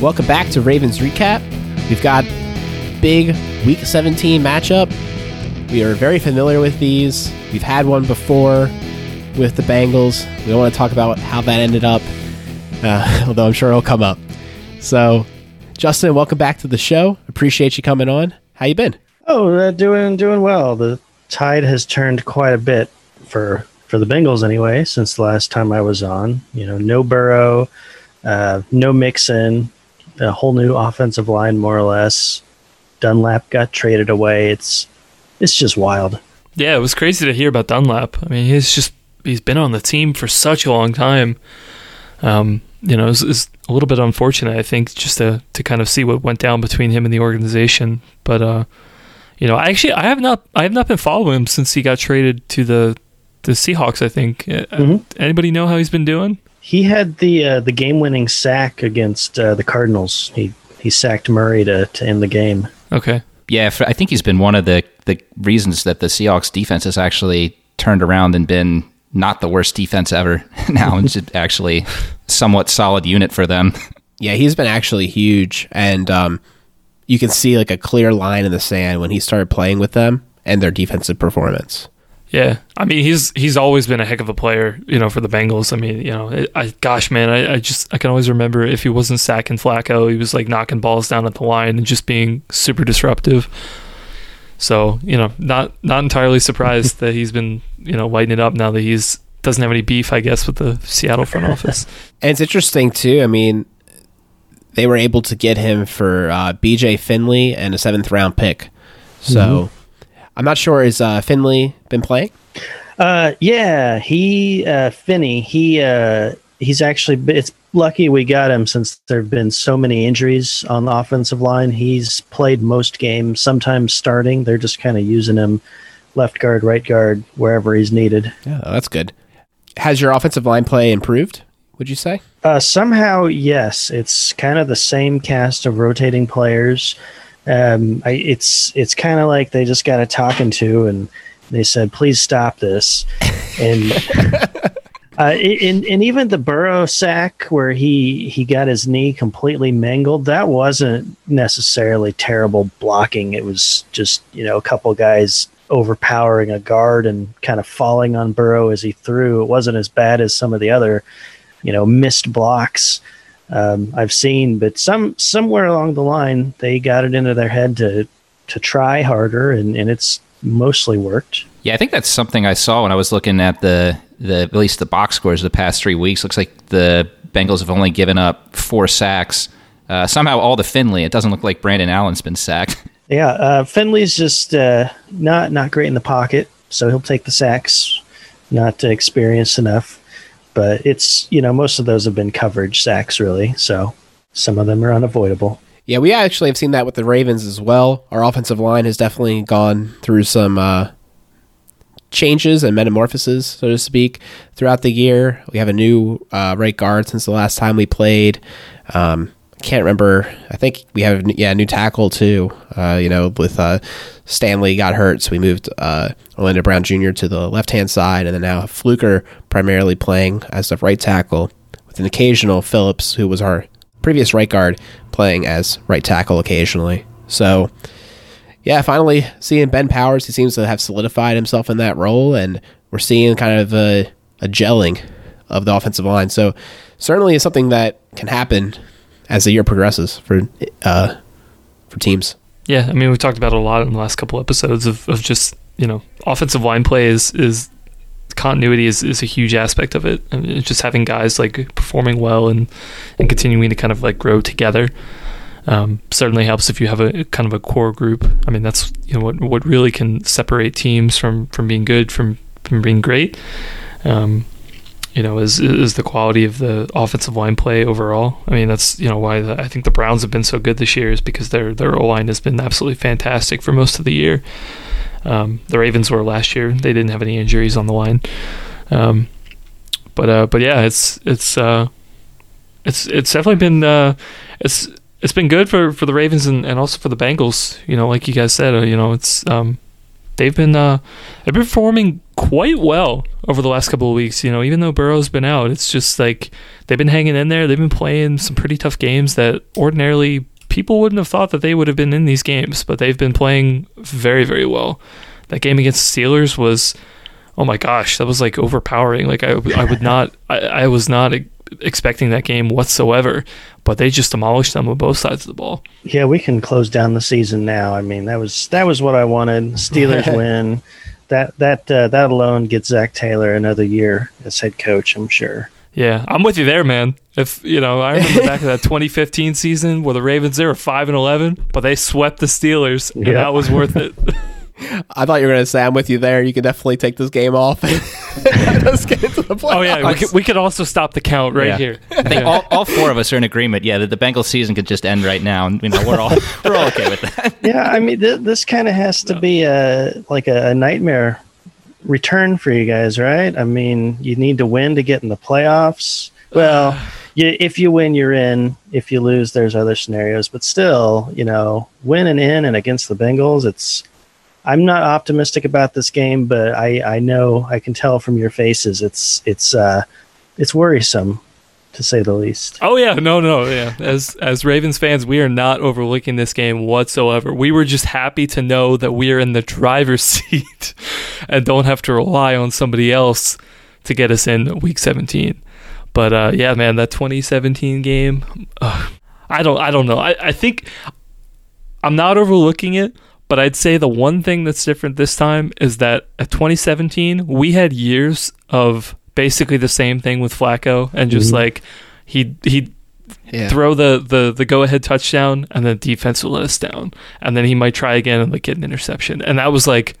Welcome back to Ravens Recap. We've got big Week 17 matchup. We are very familiar with these. We've had one before with the Bengals. We don't want to talk about how that ended up, uh, although I'm sure it'll come up. So, Justin, welcome back to the show. Appreciate you coming on. How you been? Oh, uh, doing doing well. The tide has turned quite a bit for for the Bengals anyway since the last time I was on. You know, no Burrow, uh, no Mixon, a whole new offensive line more or less. Dunlap got traded away. It's it's just wild. Yeah, it was crazy to hear about Dunlap. I mean, he's just he's been on the team for such a long time. Um, you know, it's, it's a little bit unfortunate, I think, just to to kind of see what went down between him and the organization. But uh, you know, actually, I have not I have not been following him since he got traded to the the Seahawks. I think. Uh, Mhm. Anybody know how he's been doing? He had the uh, the game winning sack against uh, the Cardinals. He he sacked Murray to, to end the game. Okay. Yeah, for, I think he's been one of the, the reasons that the Seahawks defense has actually turned around and been not the worst defense ever now. It's just actually somewhat solid unit for them. Yeah, he's been actually huge, and um, you can see like a clear line in the sand when he started playing with them and their defensive performance. Yeah, I mean he's he's always been a heck of a player, you know, for the Bengals. I mean, you know, it, I gosh, man, I, I just I can always remember if he wasn't sacking Flacco, he was like knocking balls down at the line and just being super disruptive. So you know, not not entirely surprised that he's been you know lighting it up now that he's doesn't have any beef, I guess, with the Seattle front office. And it's interesting too. I mean, they were able to get him for uh, B.J. Finney and a seventh round pick. So I'm not sure is uh, Finney been playing. Uh, yeah, he uh, Finney. He uh, he's actually. It's lucky we got him since there have been so many injuries on the offensive line. He's played most games, sometimes starting. They're just kind of using him left guard, right guard, wherever he's needed. Yeah, that's good. Has your offensive line play improved? Would you say? Uh, somehow, yes, it's kind of the same cast of rotating players. Um, I, it's it's kind of like they just got a talking to, and they said, "Please stop this." And uh, and, and even the Burrow sack where he he got his knee completely mangled, that wasn't necessarily terrible blocking. It was just you know a couple guys overpowering a guard and kind of falling on Burrow as he threw. It wasn't as bad as some of the other you know missed blocks um, I've seen, but some somewhere along the line they got it into their head to to try harder, and, and it's mostly worked. Yeah, I think that's something I saw when I was looking at the, the at least the box scores the past three weeks. Looks like the Bengals have only given up four sacks. Uh, somehow all the Finley. It doesn't look like Brandon Allen's been sacked. Yeah, uh, Finley's just uh, not not great in the pocket, so he'll take the sacks. Not experienced enough, but it's you know most of those have been coverage sacks really, so some of them are unavoidable. Yeah, we actually have seen that with the Ravens as well. Our offensive line has definitely gone through some uh, changes and metamorphoses, so to speak, throughout the year. We have a new uh, right guard since the last time we played. Um, can't remember. I think we have yeah new tackle too. Uh, you know, with uh, Stanley got hurt, so we moved uh, Orlando Brown Jr. to the left hand side, and then now Fluker primarily playing as the right tackle, with an occasional Phillips, who was our previous right guard, playing as right tackle occasionally. So, yeah, finally seeing Ben Powers, he seems to have solidified himself in that role, and we're seeing kind of a, a gelling of the offensive line. So, certainly is something that can happen as the year progresses for uh, for teams. Yeah, I mean we've talked about it a lot in the last couple episodes of, of just you know offensive line play is is continuity is, is a huge aspect of it. I mean, just having guys like performing well and and continuing to kind of like grow together. Um, certainly helps if you have a kind of a core group. I mean that's you know what what really can separate teams from from being good from from being great. Um, you know, is is the quality of the offensive line play overall. I mean, that's you know why the, I think the Browns have been so good this year is because their their O line has been absolutely fantastic for most of the year. Um, the Ravens were last year; they didn't have any injuries on the line. Um, but uh, but yeah, it's it's uh, it's it's definitely been uh, it's it's been good for, for the Ravens and, and also for the Bengals. You know, like you guys said, uh, you know, it's um, they've been uh, they've been performing quite well over the last couple of weeks. You know, even though Burrow's been out, it's just like they've been hanging in there. They've been playing some pretty tough games that ordinarily people wouldn't have thought that they would have been in these games, but they've been playing very, very well. That game against the Steelers was, oh my gosh, that was like overpowering. Like I, I would not, I, I was not expecting that game whatsoever, but they just demolished them on both sides of the ball. Yeah, we can close down the season now. I mean, that was that was what I wanted. Steelers win. That that uh, that alone gets Zac Taylor another year as head coach. I'm sure. Yeah, I'm with you there, man. If you know, I remember back in that 2015 season where the Ravens they were five and 11, but they swept the Steelers, and that was worth it. I thought you were going to say I'm with you there. You can definitely take this game off. Let's get into the playoffs. Oh yeah, we could, we could also stop the count right Yeah. here. I think all, all four of us are in agreement. Yeah, that the Bengals season could just end right now, and you know we're all we're all okay with that. yeah, I mean, th- this kind of has to be a like a, a nightmare return for you guys, right? I mean, you need to win to get in the playoffs. Well, you, if you win, you're in. If you lose, there's other scenarios. But still, you know, winning in and against the Bengals, it's. I'm not optimistic about this game, but I, I know I can tell from your faces it's it's uh, it's worrisome, to say the least. Oh yeah, no, no, yeah. As as Ravens fans, we are not overlooking this game whatsoever. We were just happy to know that we are in the driver's seat and don't have to rely on somebody else to get us in week 17. But uh, yeah, man, that 2017 game, uh, I don't, I don't know. I, I think I'm not overlooking it, but I'd say the one thing that's different this time is that at 2017 we had years of basically the same thing with Flacco and just mm-hmm. like he he Yeah. throw the the the go ahead touchdown and then defense will let us down. And then he might try again and like get an interception. And that was like f-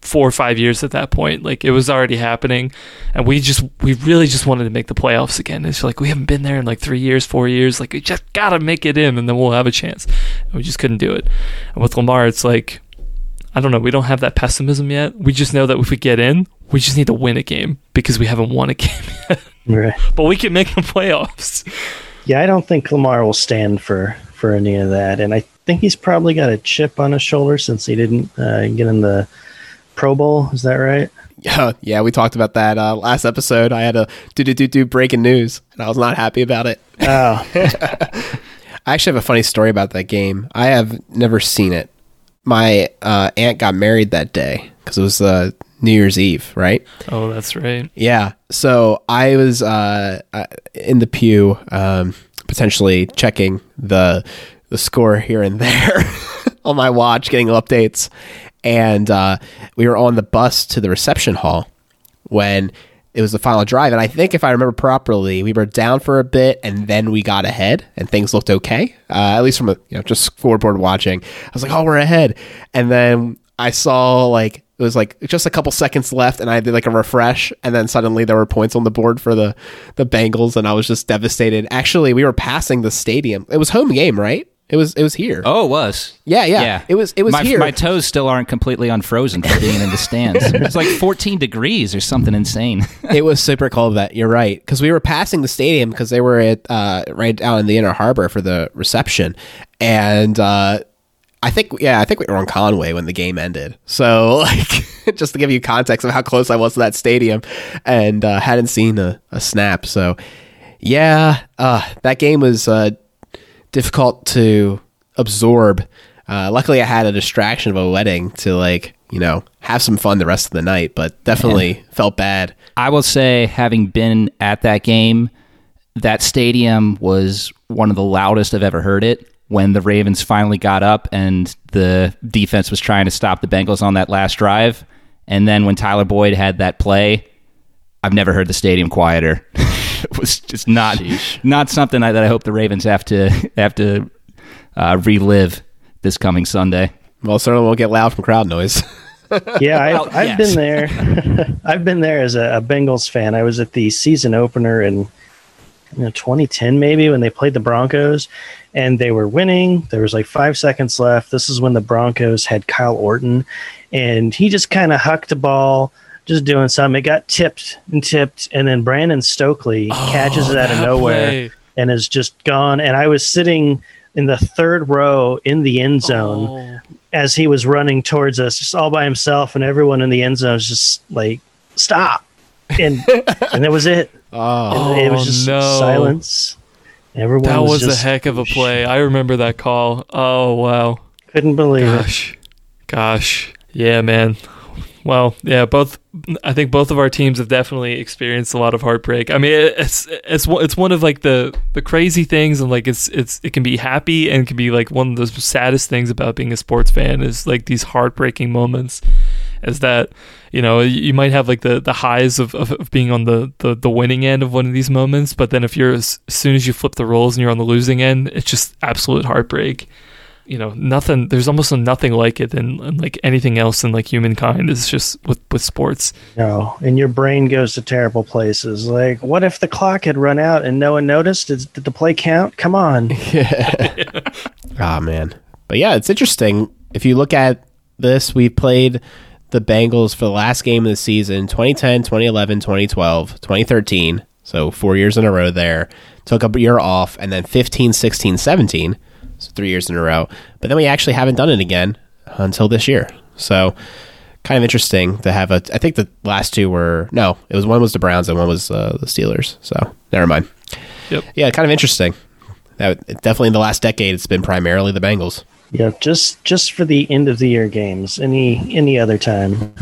four or five years at that point like it was already happening and we just we really just wanted to make the playoffs again it's like we haven't been there in like three years four years like we just gotta make it in and then we'll have a chance and we just couldn't do it and with lamar it's like I don't know. We don't have that pessimism yet. We just know that if we get in, we just need to win a game because we haven't won a game yet. Right. but we can make the playoffs. Yeah, I don't think Lamar will stand for for any of that, and I think he's probably got a chip on his shoulder since he didn't uh, get in the Pro Bowl. Is that right? Yeah, yeah, we talked about that uh, last episode. I had a do do do do breaking news, and I was not happy about it. Oh, I actually have a funny story about that game. I have never seen it. My uh, aunt got married that day because it was uh, New Year's Eve, right? Oh, that's right. Yeah. So I was uh, uh, in the pew, um, potentially checking the the score here and there on my watch, getting updates, and uh, we were on the bus to the reception hall when it was the final drive. And I think if I remember properly, we were down for a bit and then we got ahead and things looked okay. Uh, at least from a you know just scoreboard watching, I was like, oh, we're ahead, and then I saw like it was like just a couple seconds left and I did like a refresh and then suddenly there were points on the board for the the Bengals and I was just devastated. Actually, we were passing the stadium. It was home game, right? It was it was here. Oh, it was. Yeah, yeah. It was it was my, here. My toes still aren't completely unfrozen from being in the stands. It's like 14 degrees or something insane. it was super cold that you're right because we were passing the stadium because they were at uh, right out in the inner harbor for the reception and uh, i think yeah i think we were on conway when the game ended so like just to give you context of how close i was to that stadium and uh, hadn't seen a, a snap so yeah uh, that game was uh, difficult to absorb uh, luckily i had a distraction of a wedding to like you know have some fun the rest of the night but definitely felt bad I will say, having been at that game, that stadium was one of the loudest I've ever heard it. When the Ravens finally got up and the defense was trying to stop the Bengals on that last drive, and then when Tyler Boyd had that play, I've never heard the stadium quieter. it was just not not something I, that I hope the Ravens have to have to uh, relive this coming Sunday. Well, certainly won't get loud from crowd noise. yeah, I've, Well, I've yes. been there. I've been there as a, a Bengals fan. I was at the season opener in you know, 2010, maybe when they played the Broncos, and they were winning. There was like five seconds left. This is when the Broncos had Kyle Orton, and he just kind of hucked the ball, just doing something. It got tipped and tipped, and then Brandon Stokley oh, catches it out of nowhere play. and is just gone. And I was sitting in the third row in the end zone Oh. as he was running towards us, just all by himself, and everyone in the end zone was just like, "Stop, and and that was it. Oh, it was just no. silence. Everyone that was, just, a heck of a play. I remember that call. Oh wow. Couldn't believe it. Gosh. Gosh. Yeah, man. Well, yeah, both I think both of our teams have definitely experienced a lot of heartbreak. I mean, it's it's it's one of like the the crazy things and like it's it's it can be happy and can be like one of the saddest things about being a sports fan is like these heartbreaking moments is that you know you might have like the the highs of, of, of being on the, the the winning end of one of these moments but then if you're as, as soon as you flip the roles and you're on the losing end it's just absolute heartbreak you know nothing there's almost nothing like it than than, like anything else in like humankind is just with with sports No, and your brain goes to terrible places. Like, what if the clock had run out and no one noticed? Did, did the play count? Come on. Ah man. But yeah, it's interesting. If you look at this, we played the Bengals for the last game of the season 2010, 2011, 2012, 2013. So four years in a row there. Took a year off, and then 15, 16, 17. So three years in a row. But then we actually haven't done it again until this year. So kind of interesting to have a. I think the last two were. No, it was one was the Browns and one was uh, the Steelers. So never mind. Yep. Yeah, kind of interesting. That definitely in the last decade, it's been primarily the Bengals. Yeah, just just for the end of the year games. Any any other time,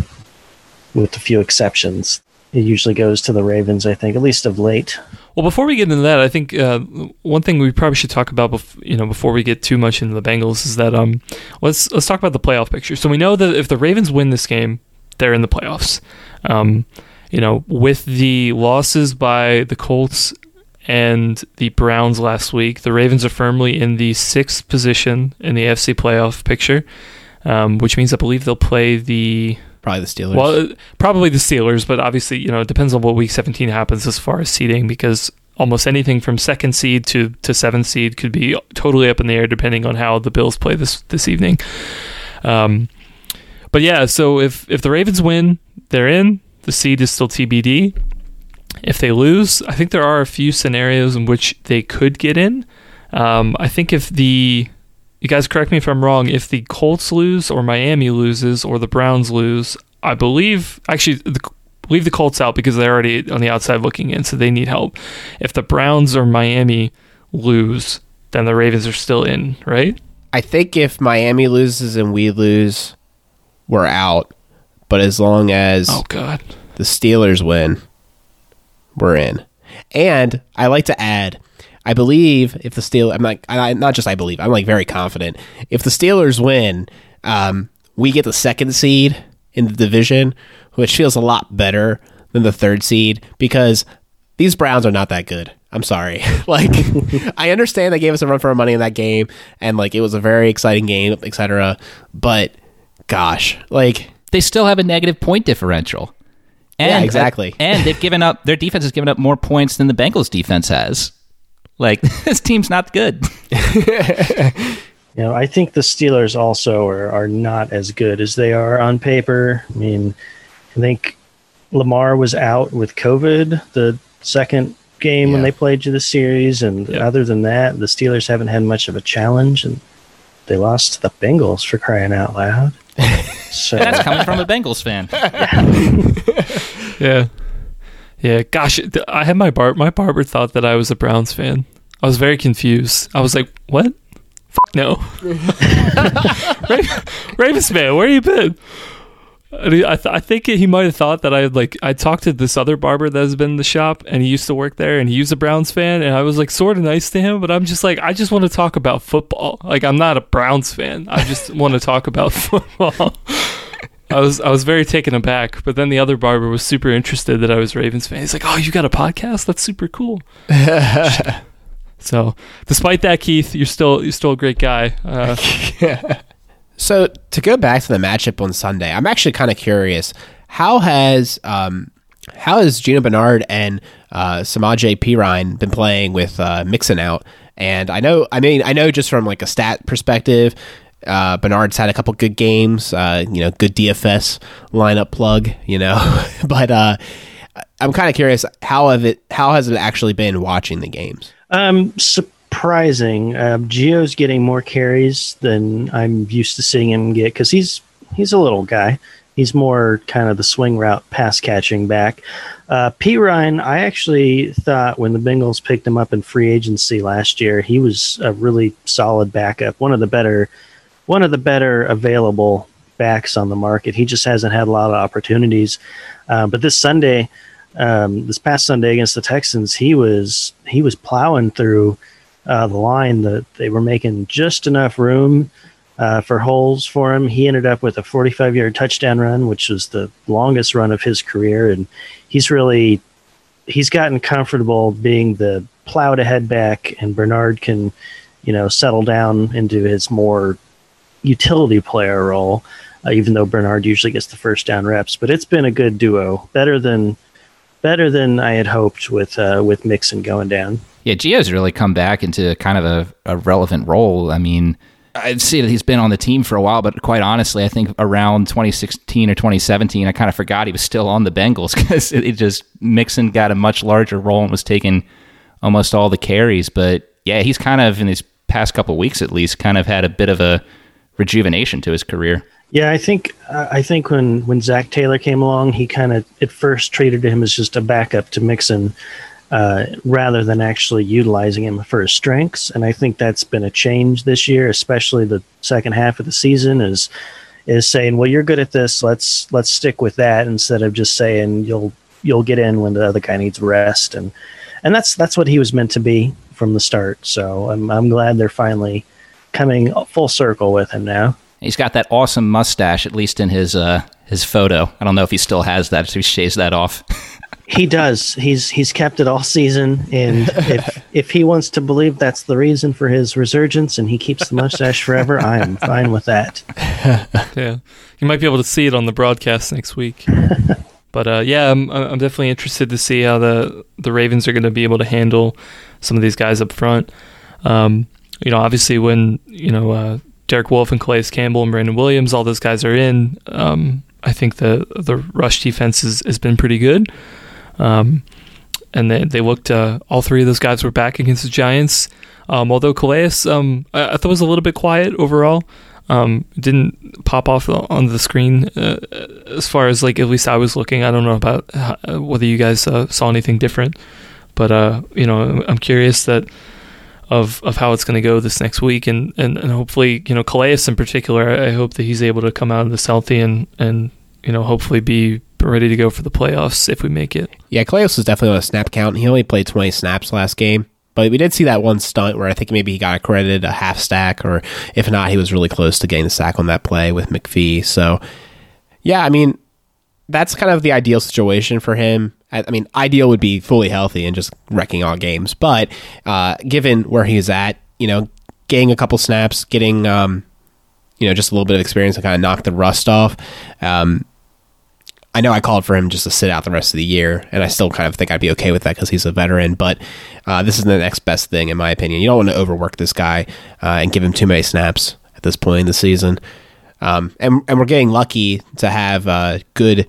with a few exceptions, it usually goes to the Ravens. I think, at least of late. Well, before we get into that, I think uh, one thing we probably should talk about, bef- you know, before we get too much into the Bengals, is that um, let's let's talk about the playoff picture. So we know that if the Ravens win this game, they're in the playoffs. Um, you know, with the losses by the Colts and the Browns last week, the Ravens are firmly in the sixth position in the AFC playoff picture, um, which means I believe they'll play the Probably the Steelers. well, uh, probably the Steelers, but obviously, you know, it depends on what week 17 happens as far as seeding because almost anything from second seed to, to seventh seed could be totally up in the air depending on how the Bills play this this evening. Um, but yeah, so if if the Ravens win, they're in. The seed is still TBD. If they lose, I think there are a few scenarios in which they could get in. Um, I think if the you guys correct me if I'm wrong. If the Colts lose, or Miami loses, or the Browns lose, I believe actually the, leave the Colts out because they're already on the outside looking in, so they need help. If the Browns or Miami lose, then the Ravens are still in, right? I think if Miami loses and we lose, we're out. But as long as Oh God, the Steelers win, we're in. And I like to add, I believe if the Steel, I'm like, I, not just I believe, I'm like very confident. If the Steelers win, um, we get the second seed in the division, which feels a lot better than the third seed because these Browns are not that good. I'm sorry. like, I understand they gave us a run for our money in that game, and like it was a very exciting game, etc. But gosh, like They still have a negative point differential. And, Yeah, exactly. and they've given up their defense has given up more points than the Bengals defense has. Like this team's not good. You know, I think the Steelers also are, are not as good as they are on paper. I mean, I think Lamar was out with COVID the second game when they played you the series, and Yeah. other than that, the Steelers haven't had much of a challenge, and they lost to the Bengals for crying out loud. So That's coming from a Bengals fan. yeah, yeah. Gosh, I had my bar. My barber thought that I was a Browns fan. I was very confused. I was like, "What? F- no." Ra- Ravens man, where you been? I, th- I think he might have thought that I had like I talked to this other barber that has been in the shop and he used to work there and he was a Browns fan and I was like sort of nice to him but I'm just like I just want to talk about football like I'm not a Browns fan I just want to talk about football I was I was very taken aback but then the other barber was super interested that I was Ravens fan he's like oh you got a podcast that's super cool so despite that Keith you're still you're still a great guy uh, So to go back to the matchup on Sunday, I'm actually kind of curious. How has um, how has Gio Bernard and uh, Samaje Perine been playing with uh, Mixon out? And I know, I mean, I know just from like a stat perspective, uh, Bernard's had a couple good games. Uh, you know, good DFS lineup plug. You know, but uh, I'm kind of curious how have it how has it actually been watching the games? Um, surprising. Um, Gio's getting more carries than I'm used to seeing him get because he's he's a little guy, he's more kind of the swing route pass catching back. Uh, Ryan, I actually thought when the Bengals picked him up in free agency last year, he was a really solid backup, one of the better, one of the better available backs on the market. He just hasn't had a lot of opportunities. Uh, but this Sunday, um, this past Sunday against the Texans, he was he was plowing through uh, the line. That they were making just enough room uh, for holes for him. He ended up with a 45 yard touchdown run, which was the longest run of his career, and he's really he's gotten comfortable being the plowed ahead back, and Bernard can you know settle down into his more utility player role. Uh, even though Bernard usually gets the first down reps, but it's been a good duo, better than better than I had hoped with uh, with Mixon going down. Yeah, Gio's really come back into kind of a, a relevant role. I mean, I'd see that he's been on the team for a while, but quite honestly, I think around 2016 or 2017, I kind of forgot he was still on the Bengals because it, it, just Mixon got a much larger role and was taking almost all the carries. But yeah, he's kind of in these past couple weeks at least, kind of had a bit of a rejuvenation to his career. Yeah, I think uh, I think when when Zac Taylor came along, he kind of at first treated him as just a backup to Mixon, uh, rather than actually utilizing him for his strengths. And I think that's been a change this year, especially the second half of the season. Is is saying, well, you're good at this. Let's let's stick with that instead of just saying you'll you'll get in when the other guy needs rest. And and that's that's what he was meant to be from the start. So I'm I'm glad they're finally coming full circle with him now. He's got that awesome mustache, at least in his uh, his photo. I don't know if he still has that. If he shaves that off. he does. He's he's kept it all season, and if if he wants to believe that's the reason for his resurgence, and he keeps the mustache forever, I am fine with that. yeah, you might be able to see it on the broadcast next week. But uh, yeah, I'm I'm definitely interested to see how the the Ravens are going to be able to handle some of these guys up front. Um, you know, obviously when you know uh, Derek Wolfe and Calais Campbell and Brandon Williams, all those guys are in. Um, I think the the rush defense has, has been pretty good. Um, and they, they looked, uh, all three of those guys were back against the Giants. Um, although Calais, um, I, I, thought was a little bit quiet overall. Um, didn't pop off on the screen uh, as far as like at least I was looking. I don't know about how, whether you guys uh, saw anything different, but uh, you know I'm curious that of of how it's going to go this next week, and, and and hopefully you know Calais in particular. I hope that he's able to come out of this healthy and and you know hopefully be ready to go for the playoffs if we make it. Yeah, Calais was definitely on a snap count. He only played 20 snaps last game. But we did see that one stunt where I think maybe he got accredited a half stack, or if not, he was really close to getting the sack on that play with McPhee. So, yeah, I mean, that's kind of the ideal situation for him. I mean, ideal would be fully healthy and just wrecking all games. But uh, given where he's at, you know, getting a couple snaps, getting um, you know just a little bit of experience to kind of knock the rust off. Um, I know I called for him just to sit out the rest of the year, and I still kind of think I'd be okay with that because he's a veteran. But uh, this is the next best thing, in my opinion. You don't want to overwork this guy uh, and give him too many snaps at this point in the season. Um, and and we're getting lucky to have uh, good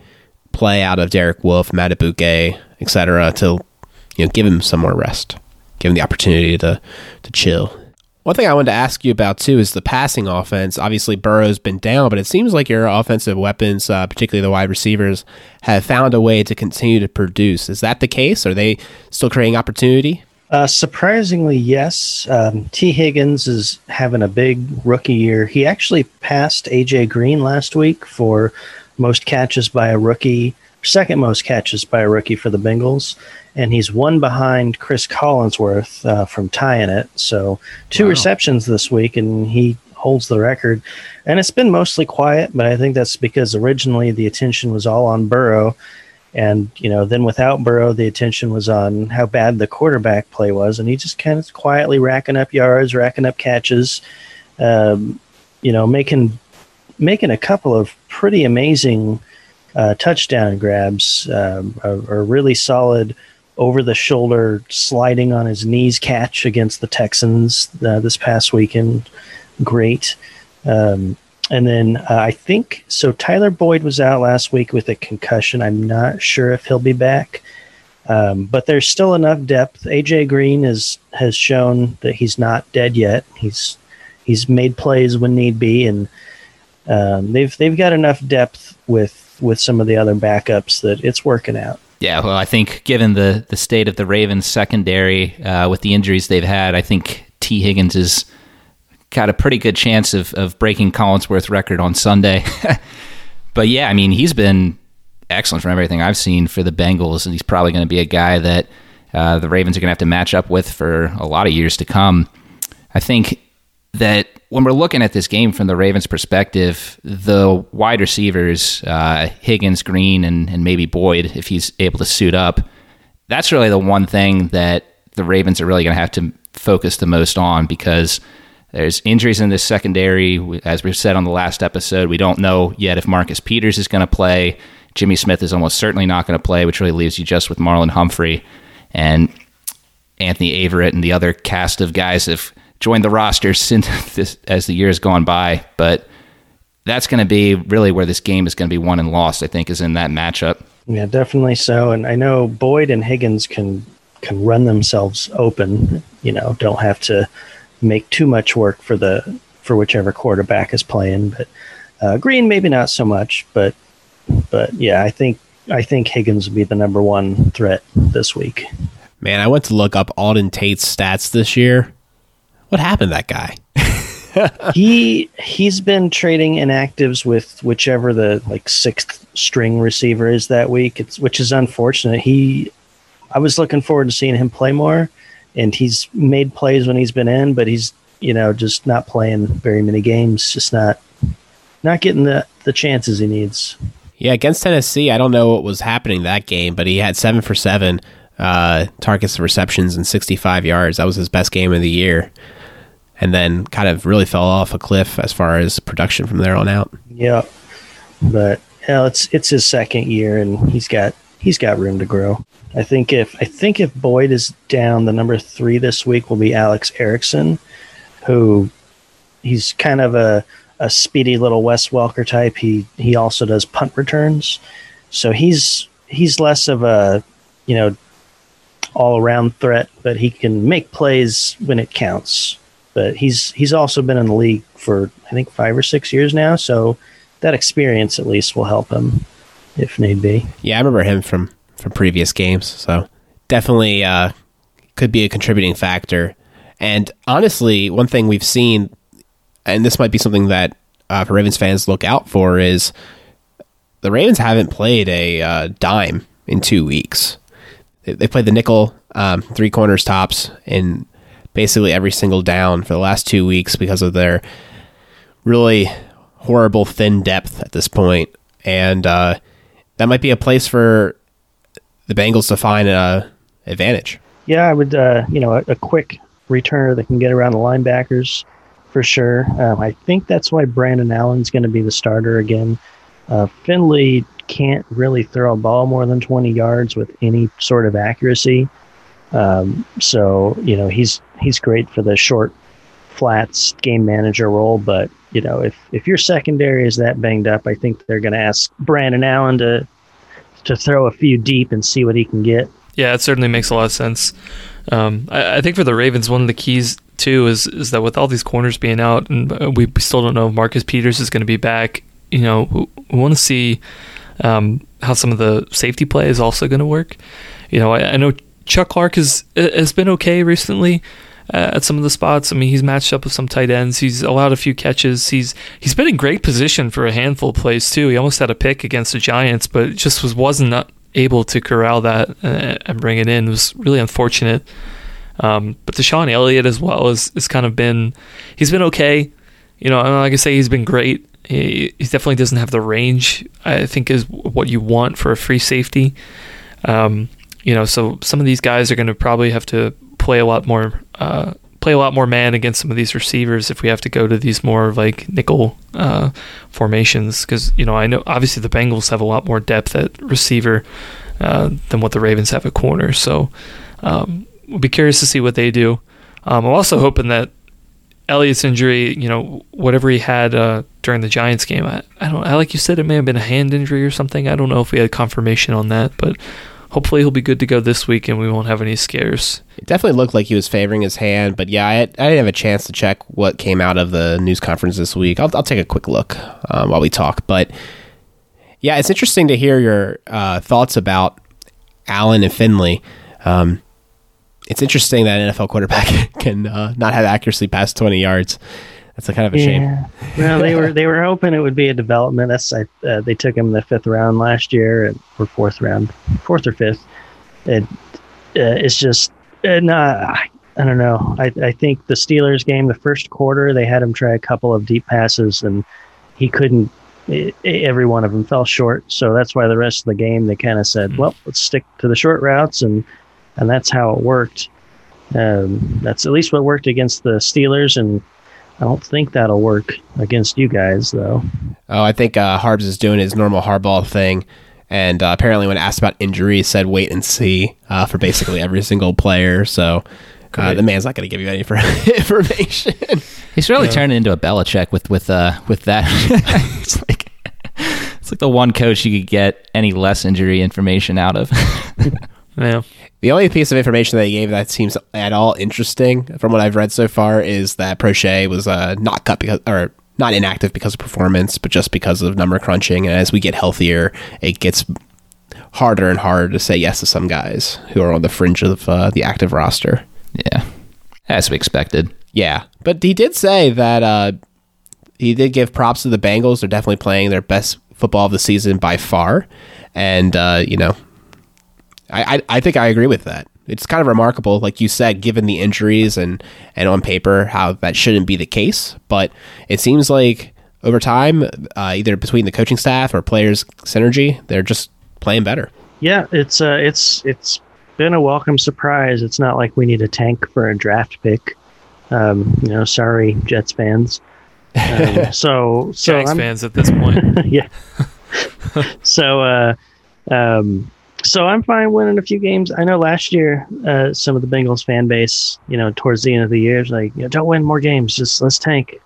play out of Derek Wolfe, Madubuike, etc. to you know give him some more rest, give him the opportunity to to chill. One thing I wanted to ask you about too is the passing offense. Obviously, Burrow's been down, but it seems like your offensive weapons, uh, particularly the wide receivers, have found a way to continue to produce. Is that the case? Are they still creating opportunity? Uh, surprisingly, yes. Um, Tee Higgins is having a big rookie year. He actually passed AJ Green last week for most catches by a rookie, second most catches by a rookie for the Bengals, and he's one behind Cris Collinsworth uh, from tying it. So two wow. receptions this week, and he holds the record. And it's been mostly quiet, but I think that's because originally the attention was all on Burrow. And, you know, then without Burrow, the attention was on how bad the quarterback play was. And he just kind of quietly racking up yards, racking up catches, um, you know, making making a couple of pretty amazing uh, touchdown grabs, um, a, a, really solid over the shoulder sliding on his knees catch against the Texans uh, this past weekend. Great. Um, and then uh, I think so. Tyler Boyd was out last week with a concussion. I'm not sure if he'll be back, um, but there's still enough depth. AJ Green is has shown that he's not dead yet. He's he's made plays when need be, and um, they've they've got enough depth with with some of the other backups that it's working out. Yeah, well, I think given the the state of the Ravens secondary uh, with the injuries they've had, I think Tee Higgins has got a pretty good chance of of breaking Collinsworth's record on Sunday. but yeah, I mean, he's been excellent from everything I've seen for the Bengals, and he's probably going to be a guy that uh, the Ravens are going to have to match up with for a lot of years to come. I think that when we're looking at this game from the Ravens' perspective, the wide receivers, uh, Higgins, Green, and, and maybe Boyd, if he's able to suit up, that's really the one thing that the Ravens are really going to have to focus the most on because there's injuries in this secondary. As we've said on the last episode, we don't know yet if Marcus Peters is going to play. Jimmy Smith is almost certainly not going to play, which really leaves you just with Marlon Humphrey and Anthony Averett and the other cast of guys have joined the roster since this, as the years gone by. But that's going to be really where this game is going to be won and lost. I think is in that matchup. Yeah, definitely so. And I know Boyd and Higgins can can run themselves open. You know, don't have to make too much work for the for whichever quarterback is playing. But uh, Green maybe not so much. But but yeah, I think I think Higgins will be the number one threat this week. Man, I went to look up Auden Tate's stats this year. What happened to that guy? he he's been trading inactives with whichever the like sixth string receiver is that week. It's which is unfortunate. He I was looking forward to seeing him play more, and he's made plays when he's been in, but he's you know just not playing very many games. Just not not getting the the chances he needs. Yeah, against Tennessee, I don't know what was happening that game, but he had seven for seven uh, targets, receptions, and 65 yards. That was his best game of the year. And then kind of really fell off a cliff as far as production from there on out. Yeah, but hell, it's it's his second year, and he's got he's got room to grow. I think if I think if Boyd is down, the number three this week will be Alex Erickson, who he's kind of a a speedy little Wes Welker type. He he also does punt returns, so he's he's less of a you know all around threat, but he can make plays when it counts. But he's he's also been in the league for I think five or six years now, so that experience at least will help him if need be. Yeah, I remember him from from previous games, so definitely uh, could be a contributing factor. And honestly, one thing we've seen and this might be something that uh, for Ravens fans look out for is the Ravens haven't played a uh, dime in two weeks. They, they played the nickel, um, three corners tops in basically every single down for the last two weeks because of their really horrible thin depth at this point, and uh, that might be a place for the Bengals to find a advantage. Yeah, I would. Uh, you know, a, a quick returner that can get around the linebackers for sure. Um, I think that's why Brandon Allen's going to be the starter again. Uh, Finley can't really throw a ball more than 20 yards with any sort of accuracy. Um, so you know he's he's great for the short flats game manager role, but you know if if your secondary is that banged up, I think they're going to ask Brandon Allen to to throw a few deep and see what he can get. Yeah, it certainly makes a lot of sense. Um, I, I, think for the Ravens, one of the keys too is is that with all these corners being out, and uh, we still don't know if Marcus Peters is going to be back. You know, we, want to see um, how some of the safety play is also going to work. You know, I, I, know Chuck Clark has has been okay recently. Uh, at some of the spots, I mean, he's matched up with some tight ends. He's allowed a few catches. He's he's been in great position for a handful of plays too. He almost had a pick against the Giants, but just was wasn't able to corral that uh, and bring it in. It was really unfortunate. Um, but DeShon Elliott as well has, has kind of been he's been okay. You know, like I say, he's been great. He, he definitely doesn't have the range I think is what you want for a free safety. Um, you know, so some of these guys are going to probably have to play a lot more uh, play a lot more man against some of these receivers if we have to go to these more like nickel uh, formations. Because you know, I know obviously the Bengals have a lot more depth at receiver uh, than what the Ravens have at corner. So um, we'll be curious to see what they do. Um, I'm also hoping that Elliott's injury, you know, whatever he had uh, during the Giants game, I, I don't, I like you said, it may have been a hand injury or something. I don't know if we had confirmation on that, but hopefully he'll be good to go this week and we won't have any scares. It definitely looked like he was favoring his hand, but yeah, I, I didn't have a chance to check what came out of the news conference this week. I'll, I'll take a quick look um, while we talk. But yeah, it's interesting to hear your uh, thoughts about Allen and Finley. Um, it's interesting that an NFL quarterback can uh, not have accuracy past 20 yards. That's a kind of a shame. Well, they were they were hoping it would be a development. That's I, uh, they took him in the fifth round last year, or fourth round, fourth or fifth. It uh, it's just uh, nah, I don't know. I I think the Steelers game, the first quarter, they had him try a couple of deep passes, and he couldn't. It, every one of them fell short. So that's why the rest of the game they kind of said, "Well, let's stick to the short routes," and and that's how it worked. Um, that's at least what worked against the Steelers, and I don't think that'll work against you guys, though. Oh, I think uh, Harbs is doing his normal hardball thing. And uh, apparently, when asked about injuries, said wait and see uh, for basically every single player. So uh, the man's not going to give you any information. He's really yeah. turning into a Belichick with with uh, with that. it's like it's like the one coach you could get any less injury information out of. yeah. The only piece of information that they gave that seems at all interesting from what I've read so far is that Proche was uh, not cut because or not inactive because of performance, but just because of number crunching. And as we get healthier, it gets harder and harder to say yes to some guys who are on the fringe of uh, the active roster. Yeah, as we expected. Yeah, but he did say that uh, he did give props to the Bengals. They're definitely playing their best football of the season by far, and uh, you know I, I, I think I agree with that. It's kind of remarkable, like you said, given the injuries and and on paper how that shouldn't be the case. But it seems like over time, uh, either between the coaching staff or players' synergy, they're just playing better. Yeah, it's uh, it's it's been a welcome surprise. It's not like we need a tank for a draft pick. Um, you know, sorry, Jets fans. Um, so, so Jags fans at this point. yeah. so, uh, um, so I'm fine winning a few games. I know last year, uh, some of the Bengals fan base, you know, towards the end of the year, is like, you know, don't win more games. Just let's tank.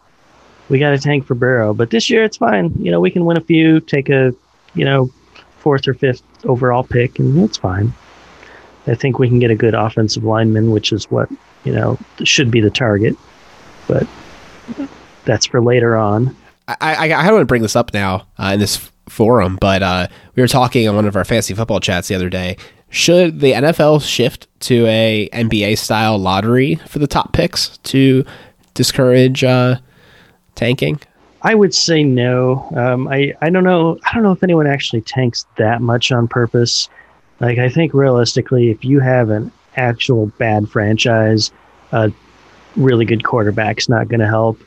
We got to tank for Burrow. But this year, it's fine. You know, we can win a few, take a, you know, fourth or fifth overall pick, and it's fine. I think we can get a good offensive lineman, which is what you know should be the target. But that's for later on. I I, I don't want to bring this up now uh, in this forum, but uh, we were talking on one of our fantasy football chats the other day. Should the NFL shift to a NBA style lottery for the top picks to discourage uh, tanking? I would say no. Um, I I don't know. I don't know if anyone actually tanks that much on purpose. Like I think realistically, if you have an actual bad franchise, a really good quarterback's not going to help.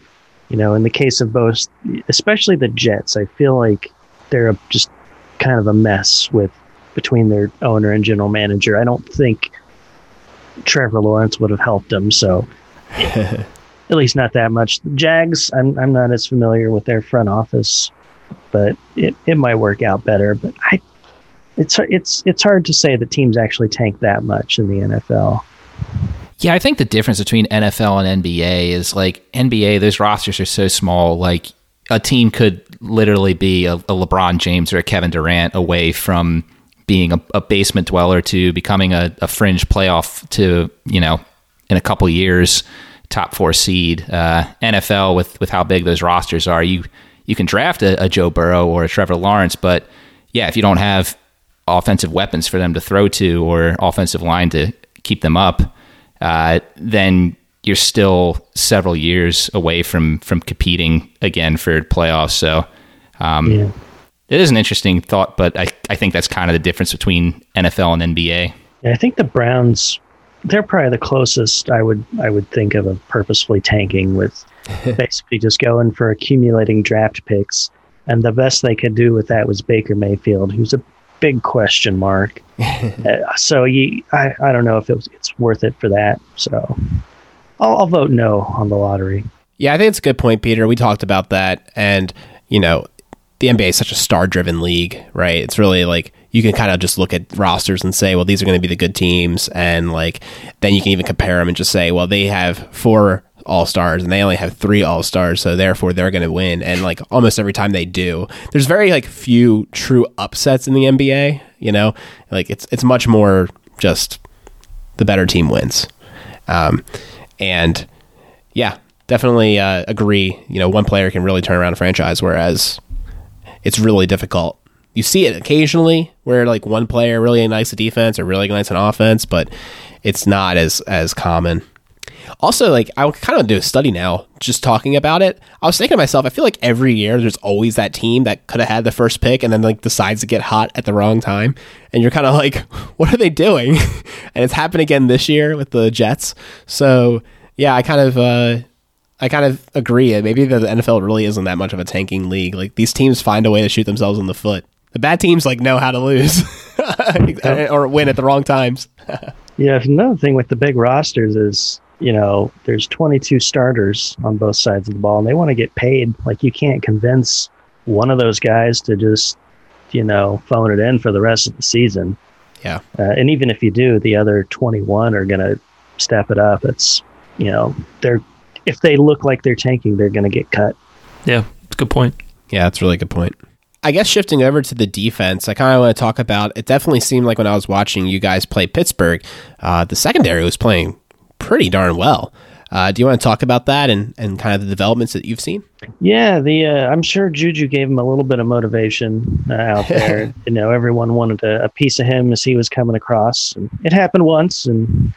You know, in the case of both, especially the Jets, I feel like they're just kind of a mess with between their owner and general manager. I don't think Trevor Lawrence would have helped them. So at least not that much. The Jags, I'm I'm not as familiar with their front office, but it, it might work out better. But I it's it's it's hard to say that teams actually tank that much in the NFL. Yeah, I think the difference between NFL and NBA is like NBA, those rosters are so small. Like a team could literally be a, a, LeBron James or a Kevin Durant away from being a, a basement dweller to becoming a, a, fringe playoff to you know in a couple years top four seed. Uh, NFL with with how big those rosters are, you you can draft a, a Joe Burrow or a Trevor Lawrence, but yeah, if you don't have offensive weapons for them to throw to or offensive line to keep them up, uh, then you're still several years away from from competing again for playoffs. So um, yeah. it is an interesting thought, but I, I think that's kind of the difference between NFL and NBA. Yeah, I think the Browns they're probably the closest I would I would think of a purposefully tanking with basically just going for accumulating draft picks. And the best they could do with that was Baker Mayfield, who's a big question mark. uh, so you, I, I don't know if it was, it's worth it for that. So I'll, I'll vote no on the lottery. Yeah, I think it's a good point, Peter. We talked about that, and you know, the NBA is such a star-driven league, right? It's really like you can kind of just look at rosters and say, well, these are going to be the good teams, and like then you can even compare them and just say, well, they have four all stars, and they only have three all stars, so therefore they're going to win. And like almost every time they do, there's very like few true upsets in the NBA. You know, like it's it's much more just the better team wins. Um, and yeah, definitely uh, agree. You know, one player can really turn around a franchise, whereas it's really difficult. You see it occasionally where like one player really nice at defense or really nice on offense, but it's not as as common. Also, like I kind of do a study now, just talking about it. I was thinking to myself, I feel like every year there's always that team that could have had the first pick and then like decides to get hot at the wrong time, and you're kind of like, what are they doing? and it's happened again this year with the Jets. So yeah, I kind of. Uh, I kind of agree. Maybe the NFL really isn't that much of a tanking league. Like these teams find a way to shoot themselves in the foot. The bad teams like know how to lose or win at the wrong times. yeah, another thing with the big rosters is you know, there's 22 starters on both sides of the ball, and they want to get paid. Like, you can't convince one of those guys to just, you know, phone it in for the rest of the season. Yeah. Uh, and even if you do, the other 21 are going to step it up. It's, you know, they're, if they look like they're tanking, they're going to get cut. Yeah, it's a good point. Yeah, that's a really good point. I guess shifting over to the defense, I kind of want to talk about. It definitely seemed like when I was watching you guys play Pittsburgh, uh, the secondary was playing pretty darn well. Uh, do you want to talk about that and, and kind of the developments that you've seen? Yeah, the uh, I'm sure Juju gave him a little bit of motivation uh, out there. you know, everyone wanted a, a, piece of him as he was coming across. And it happened once, and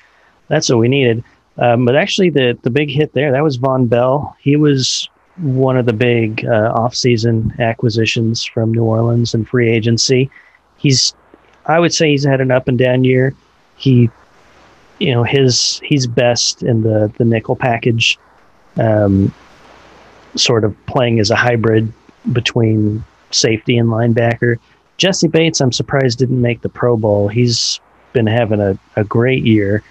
that's what we needed. Um, but actually, the the big hit there that was Vonn Bell. He was one of the big uh, offseason acquisitions from New Orleans and free agency. He's, I would say, he's had an up and down year. He you know his he's best in the the nickel package, um, sort of playing as a hybrid between safety and linebacker. Jessie Bates, I'm surprised didn't make the Pro Bowl. He's been having a, a great year.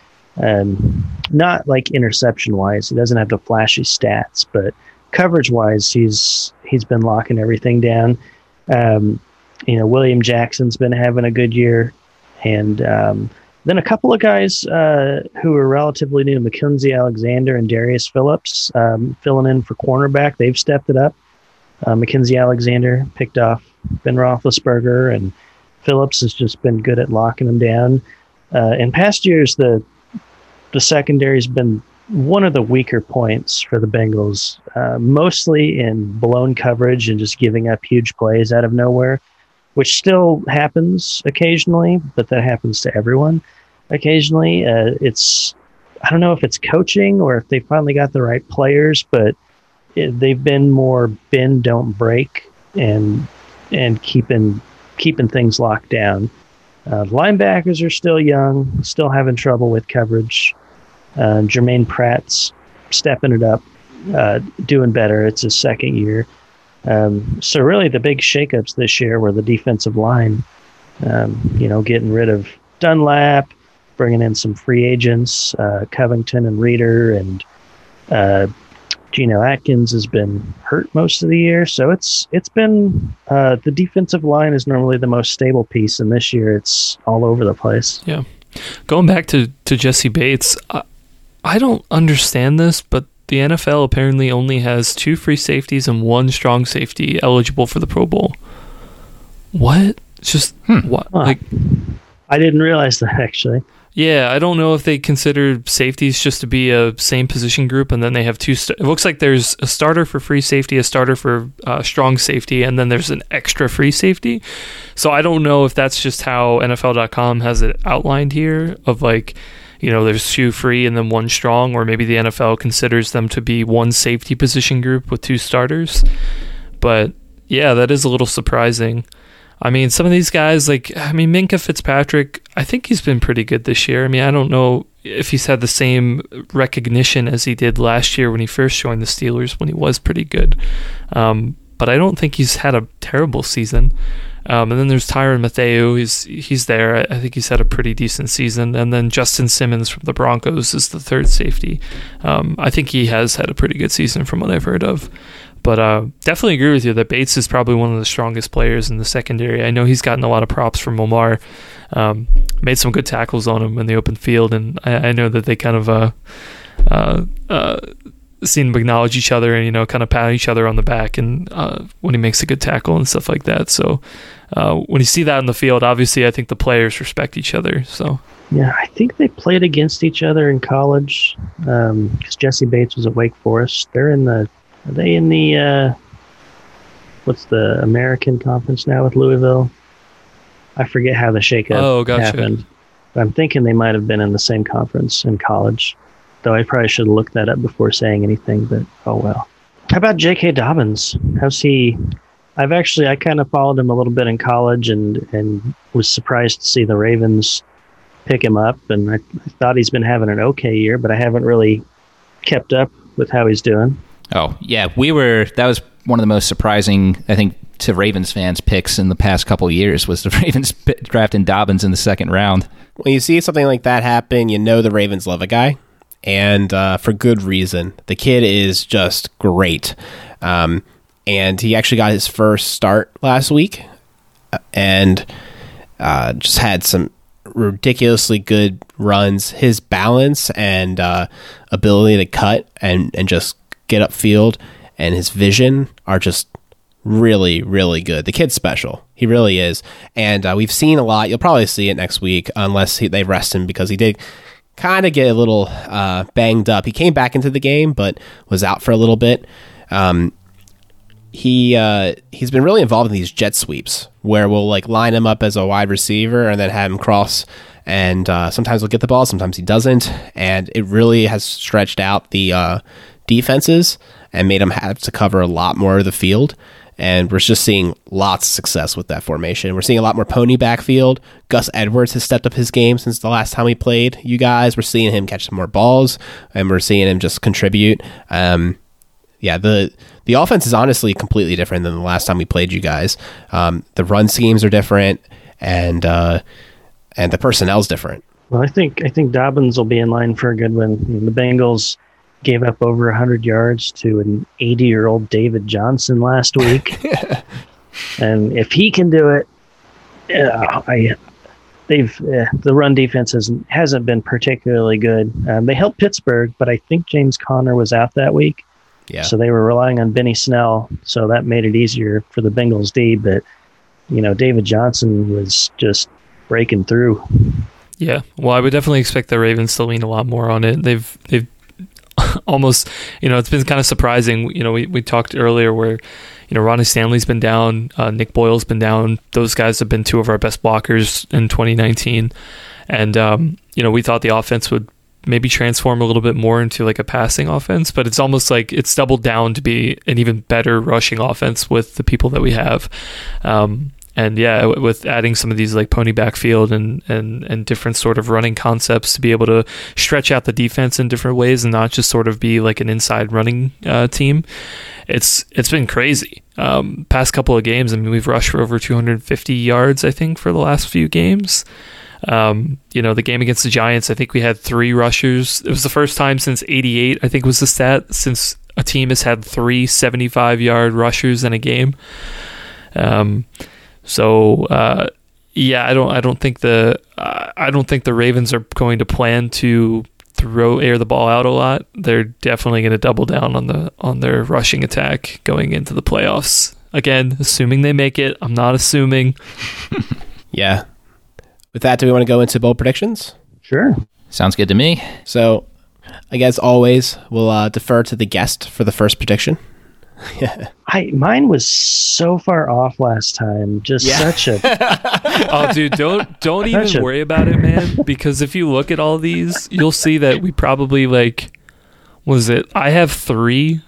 Um, not like interception wise, he doesn't have the flashy stats, but coverage wise, he's he's been locking everything down. Um, you know, William Jackson's been having a good year, and um, then a couple of guys uh, who are relatively new, Mackensie Alexander and Darius Phillips, um, filling in for cornerback. They've stepped it up. Uh, Mackensie Alexander picked off Ben Roethlisberger, and Phillips has just been good at locking them down. Uh, in past years, the the secondary has been one of the weaker points for the Bengals, uh, mostly in blown coverage and just giving up huge plays out of nowhere, which still happens occasionally, but that happens to everyone occasionally. Uh, it's I don't know if it's coaching or if they finally got the right players, but it, they've been more bend don't break and and keeping keeping things locked down. Uh, linebackers are still young, still having trouble with coverage. Uh, Germaine Pratt's stepping it up, uh, doing better. It's his second year. Um, so really, the big shakeups this year were the defensive line. Um, you know, getting rid of Dunlap, bringing in some free agents, uh, Covington and Reader, and uh, Geno Atkins has been hurt most of the year. So it's it's been uh, the defensive line is normally the most stable piece, and this year it's all over the place. Yeah, going back to to Jessie Bates, I, I don't understand this, but the NFL apparently only has two free safeties and one strong safety eligible for the Pro Bowl. What? It's just hmm. what? Huh. Like, I didn't realize that actually. Yeah, I don't know if they consider safeties just to be a same position group, and then they have two. St- it looks like there's a starter for free safety, a starter for uh, strong safety, and then there's an extra free safety. So I don't know if that's just how NFL.com has it outlined here of like, you know, there's two free and then one strong, or maybe the NFL considers them to be one safety position group with two starters. But yeah, that is a little surprising. I mean, some of these guys, like, I mean, Minkah Fitzpatrick, I think he's been pretty good this year. I mean, I don't know if he's had the same recognition as he did last year when he first joined the Steelers, when he was pretty good. Um, but I don't think he's had a terrible season. Um, and then there's Tyrann Mathieu. He's he's there. I think he's had a pretty decent season. And then Justin Simmons from the Broncos is the third safety. Um, I think he has had a pretty good season from what I've heard of. But uh, definitely agree with you that Bates is probably one of the strongest players in the secondary. I know he's gotten a lot of props from Lamar. Um, made some good tackles on him in the open field, and I, I know that they kind of uh, uh, uh, seeing them acknowledge each other and you know kind of pat each other on the back and uh, when he makes a good tackle and stuff like that. So uh, when you see that in the field, obviously I think the players respect each other. So Yeah, I think they played against each other in college because Jessie Bates was at Wake Forest. They're in the. Are they in the? Uh, what's the American Conference now with Louisville? I forget how the shakeup Oh, gotcha. happened. But I'm thinking they might have been in the same conference in college. Though I probably should have looked that up before saying anything. But oh well. How about J.K. Dobbins? How's he? I've actually I kind of followed him a little bit in college and and was surprised to see the Ravens pick him up. And I, I thought he's been having an okay year, but I haven't really kept up with how he's doing. Oh yeah, we were. That was one of the most surprising, I think, to Ravens fans picks in the past couple of years was the Ravens p- drafting Dobbins in the second round. when you see something like that happen, you know the Ravens love a guy, and uh, for good reason. The kid is just great, um, and he actually got his first start last week, uh, and uh, just had some ridiculously good runs. His balance and uh, ability to cut and and just get upfield, and his vision are just really, really good. The kid's special. He really is. And uh, we've seen a lot. You'll probably see it next week unless he, they rest him because he did kind of get a little uh, banged up. He came back into the game, but was out for a little bit. Um, he uh, he's been really involved in these jet sweeps where we'll like line him up as a wide receiver and then have him cross. And uh, sometimes he'll get the ball, sometimes he doesn't. And it really has stretched out the uh, defenses and made them have to cover a lot more of the field. And we're just seeing lots of success with that formation. We're seeing a lot more pony backfield. Gus Edwards has stepped up his game since the last time we played. You guys, we're seeing him catch some more balls, and we're seeing him just contribute. Um, yeah, the the offense is honestly completely different than the last time we played you guys. Um, the run schemes are different, and uh, and the personnel's different. Well, I think I think Dobbins will be in line for a good one. I mean, the Bengals gave up over 100 yards to an 80 year old David Johnson last week, and if he can do it, uh, I they've uh, the run defense hasn't hasn't been particularly good. Um, they helped Pittsburgh, but I think James Conner was out that week, Yeah, so they were relying on Benny Snell, so that made it easier for the Bengals D. But you know, David Johnson was just breaking through. Yeah, well, I would definitely expect the Ravens to lean a lot more on it. They've they've almost, you know, it's been kind of surprising. You know, we, we talked earlier where, you know, Ronnie Stanley's been down, uh, Nick Boyle's been down. Those guys have been two of our best blockers in 2019, and um, you know, we thought the offense would maybe transform a little bit more into like a passing offense, but it's almost like it's doubled down to be an even better rushing offense with the people that we have. Um, and yeah, with adding some of these like pony backfield and, and, and different sort of running concepts to be able to stretch out the defense in different ways and not just sort of be like an inside running uh, team, it's it's been crazy. Um, past couple of games, I mean, we've rushed for over 250 yards, I think, for the last few games. Um, you know, the game against the Giants, I think we had three rushers. It was the first time since 88, I think was the stat, since a team has had three 75 yard rushers in a game. Um, so, uh, yeah, I don't, I don't think the, uh, I don't think the Ravens are going to plan to throw air the ball out a lot. They're definitely going to double down on the, on their rushing attack going into the playoffs. Again, assuming they make it. I'm not assuming. yeah. With that, do we want to go into bold predictions? Sure. Sounds good to me. So, I guess always we'll uh, defer to the guest for the first prediction. I mine was so far off last time. Just Yeah. such a oh dude don't don't even Gotcha. worry about it man because if you look at all these you'll see that we probably like was it i have three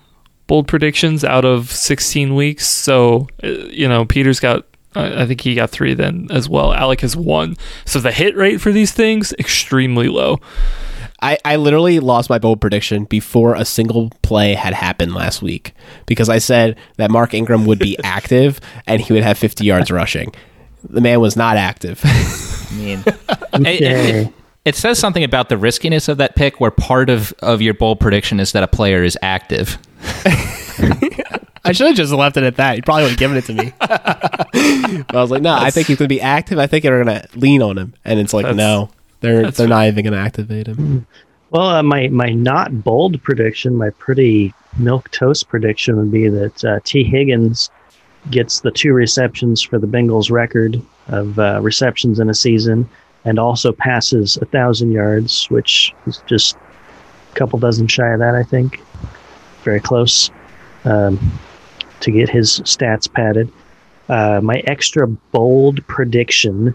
bold predictions out of 16 weeks so uh, you know peter's got I I think he got three then as well. Alec has one. So the hit rate for these things extremely low. I, I literally lost my bold prediction before a single play had happened last week because I said that Mark Ingram would be active and he would have 50 yards rushing. The man was not active. I mean, it, it- it- it says something about the riskiness of that pick, where part of of your bold prediction is that a player is active. I should have just left it at that. He probably would have given it to me. but I was like, no, I think he's going to be active. I think they're going to lean on him. And it's like, no, they're they're not even going to activate him. Well, uh, my my not bold prediction, my pretty milk toast prediction would be that uh, Tee Higgins gets the two receptions for the Bengals record of uh, receptions in a season, and also passes a thousand yards, which is just a couple dozen shy of that, I think. Very close um, to get his stats padded. Uh, my extra bold prediction,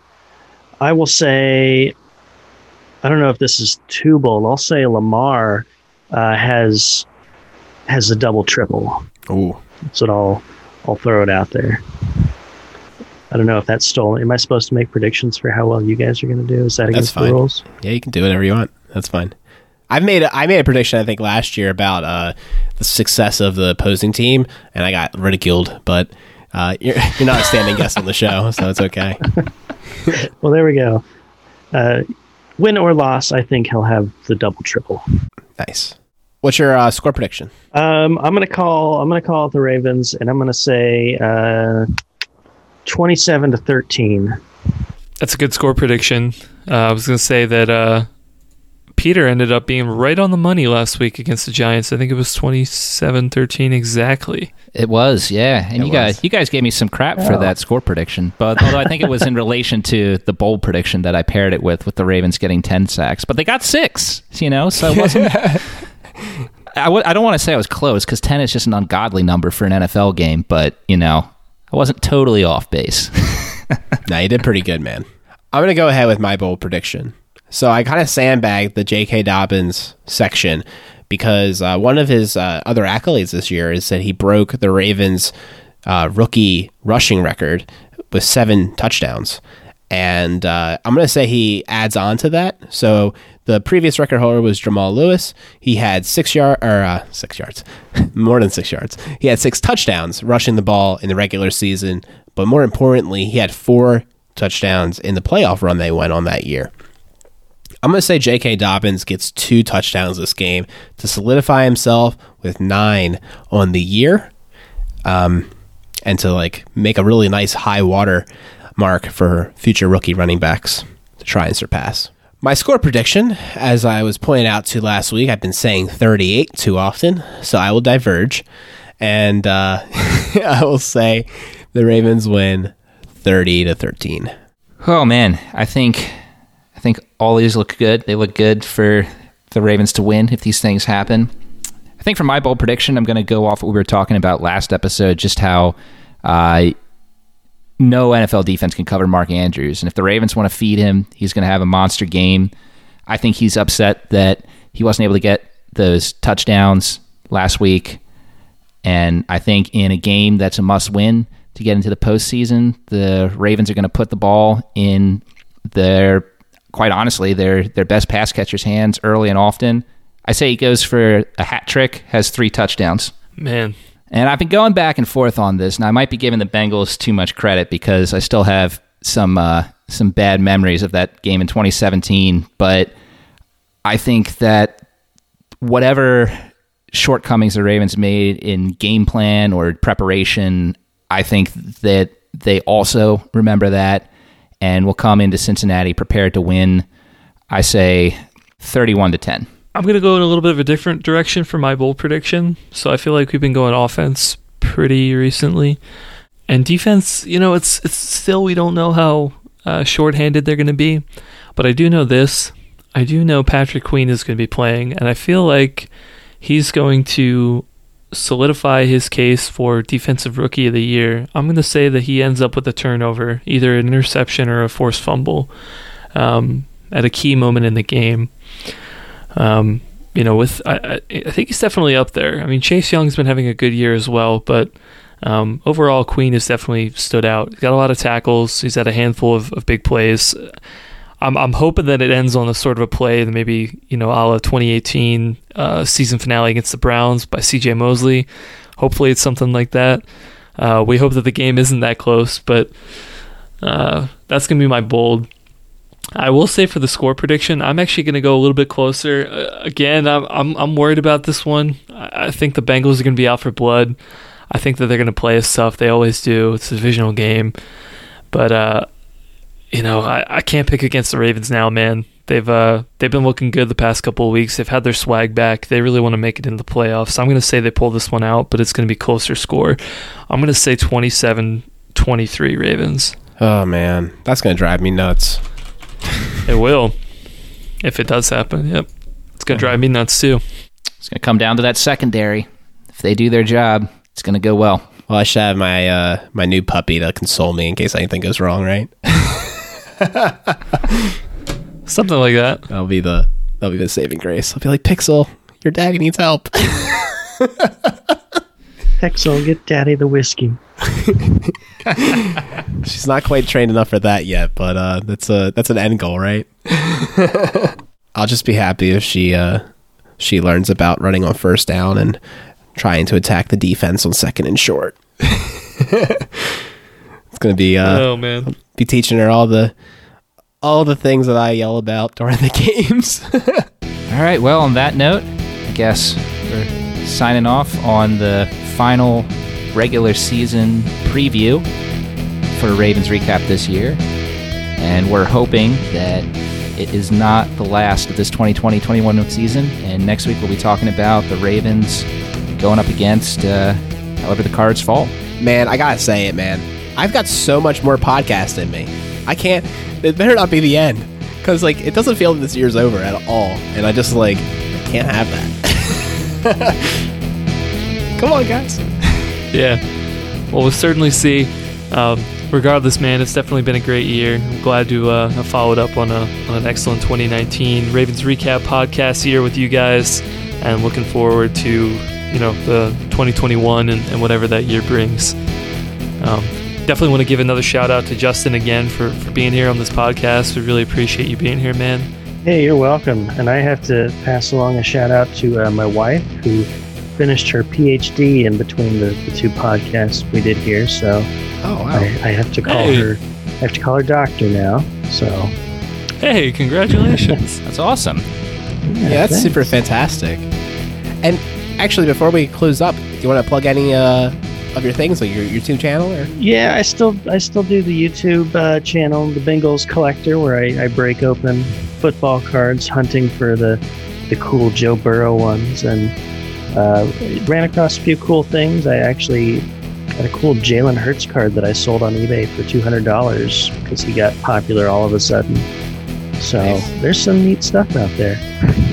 I will say, I don't know if this is too bold. I'll say Lamar uh, has has a double triple. That's what I'll I'll throw it out there. I don't know if that's stolen. Am I supposed to make predictions for how well you guys are going to do? Is that against fine. the rules? Yeah, you can do whatever you want. That's fine. I've made a, I made a prediction I think last year about uh, the success of the opposing team, and I got ridiculed. But uh, you're, you're not a standing guest on the show, so it's okay. Well, there we go. Uh, win or loss, I think he'll have the double triple. Nice. What's your uh, score prediction? Um, I'm gonna call. I'm gonna call the Ravens, and I'm gonna say uh, 27 to 13. That's a good score prediction. Uh, I was going to say that uh, Peter ended up being right on the money last week against the Giants. I think it was 27-13 exactly. It was, yeah. And It you guys, you guys gave me some crap for that score prediction, but although I think it was in relation to the bold prediction that I paired it with, with the Ravens getting ten sacks, but they got six, you know, so it wasn't. I w- I don't want to say I was close because ten is just an ungodly number for an NFL game, but you know, I wasn't totally off base. No, you did pretty good, man. I'm going to go ahead with my bold prediction. So I kind of sandbagged the J.K. Dobbins section because uh, one of his uh, other accolades this year is that he broke the Ravens' uh, rookie rushing record with seven touchdowns. And uh, I'm going to say he adds on to that. So the previous record holder was Jamal Lewis. He had six yard or uh, six yards, more than six yards. He had six touchdowns rushing the ball in the regular season, but more importantly, he had four touchdowns in the playoff run they went on that year. I'm going to say J.K. Dobbins gets two touchdowns this game to solidify himself with nine on the year, um, and to like make a really nice high water mark for future rookie running backs to try and surpass. My score prediction, as I was pointing out to last week, I've been saying 38 too often, so I will diverge, and uh, I will say the Ravens win 30 to 13. Oh man, I think think all these look good. They look good for the Ravens to win if these things happen. I think for my bold prediction, I'm going to go off what we were talking about last episode, just how uh, no NFL defense can cover Mark Andrews, and if the Ravens want to feed him, he's going to have a monster game. I think he's upset that he wasn't able to get those touchdowns last week, and I think in a game that's a must-win to get into the postseason, the Ravens are going to put the ball in their, quite honestly, their their best pass catcher's hands early and often. I say he goes for a hat trick, has three touchdowns. Man, And I've been going back and forth on this, and I might be giving the Bengals too much credit because I still have some uh, some bad memories of that game in 2017. But I think that whatever shortcomings the Ravens made in game plan or preparation, I think that they also remember that and we'll come into Cincinnati prepared to win. I say 31 to 10. I'm going to go in a little bit of a different direction for my bold prediction. So I feel like we've been going offense pretty recently. And defense, you know, it's it's still we don't know how uh, shorthanded they're going to be, but I do know this. I do know Patrick Queen is going to be playing, and I feel like he's going to solidify his case for defensive rookie of the year. I'm going to say that he ends up with a turnover, either an interception or a forced fumble, um, at a key moment in the game. Um, you know, with I, I, think he's definitely up there. I mean, Chase Young's been having a good year as well, but um, overall, Queen has definitely stood out. He's got a lot of tackles. He's had a handful of, of big plays. I'm I'm hoping that it ends on a sort of a play that maybe you know, a la 2018 uh, season finale against the Browns by C.J. Mosley. Hopefully, it's something like that. Uh, we hope that the game isn't that close, but uh, that's gonna be my bold. I will say for the score prediction, I'm actually going to go a little bit closer. Uh, again, I'm, I'm I'm worried about this one. I, I think the Bengals are going to be out for blood. I think that they're going to play us tough. They always do. It's a divisional game, but uh, you know, I, I can't pick against the Ravens now, man. They've uh they've been looking good the past couple of weeks. They've had their swag back. They really want to make it in the playoffs. I'm going to say they pull this one out, but it's going to be closer score. I'm going to say 27-23 Ravens. Oh man, that's gonna drive me nuts. It will. If it does happen. Yep. It's going to drive me nuts too. It's going to come down to that secondary. If they do their job, it's going to go well. Well, I should have my uh, my new puppy to console me in case anything goes wrong, right? Something like that. That'll be the that'll be the saving grace. I'll be like, Pixel, your daddy needs help. Pixel, get daddy the whiskey. She's not quite trained enough for that yet, but uh, that's a that's an end goal, right? I'll just be happy if she uh, she learns about running on first down and trying to attack the defense on second and short. it's gonna be uh, oh man. Be teaching her all the all the things that I yell about during the games. All right. Well, on that note, I guess we're signing off on the final regular season preview for Ravens recap this year. And we're hoping that it is not the last of this 2020 21 season. And next week we'll be talking about the Ravens going up against uh, however the cards fall. man, I gotta say it, man. I've got so much more podcast in me. I can't. It better not be the end, because like it doesn't feel that this year's over at all, and I just like I can't have that. Come on, guys. Yeah. Well, we'll certainly see. Um, regardless, man, it's definitely been a great year. I'm glad to uh, have followed up on, a, on an excellent 2019 Ravens recap podcast here with you guys, and looking forward to you know the 2021 and, and whatever that year brings. Um, definitely want to give another shout out to Justin again for, for being here on this podcast. We really appreciate you being here, man. Hey, you're welcome. And I have to pass along a shout out to uh, my wife who finished her PhD in between the, the two podcasts we did here. So Oh wow. I, I have to call Hey. her. I have to call her doctor now. So Hey, congratulations! That's awesome. Yeah, that's thanks. super fantastic. And actually, before we close up, do you want to plug any uh, of your things, like your YouTube channel? Or Yeah, I still I still do the YouTube uh, channel, the Bengals Collector, where I, I break open football cards, hunting for the the cool Joe Burrow ones, and uh, ran across a few cool things. I actually got a cool Jalen Hurts card that I sold on eBay for two hundred dollars because he got popular all of a sudden. So Nice. there's some neat stuff out there.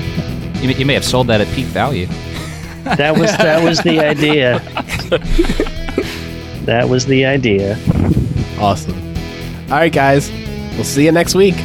You, may- you may have sold that at peak value. That was that was the idea. that was the idea. awesome. All right, guys. We'll see you next week.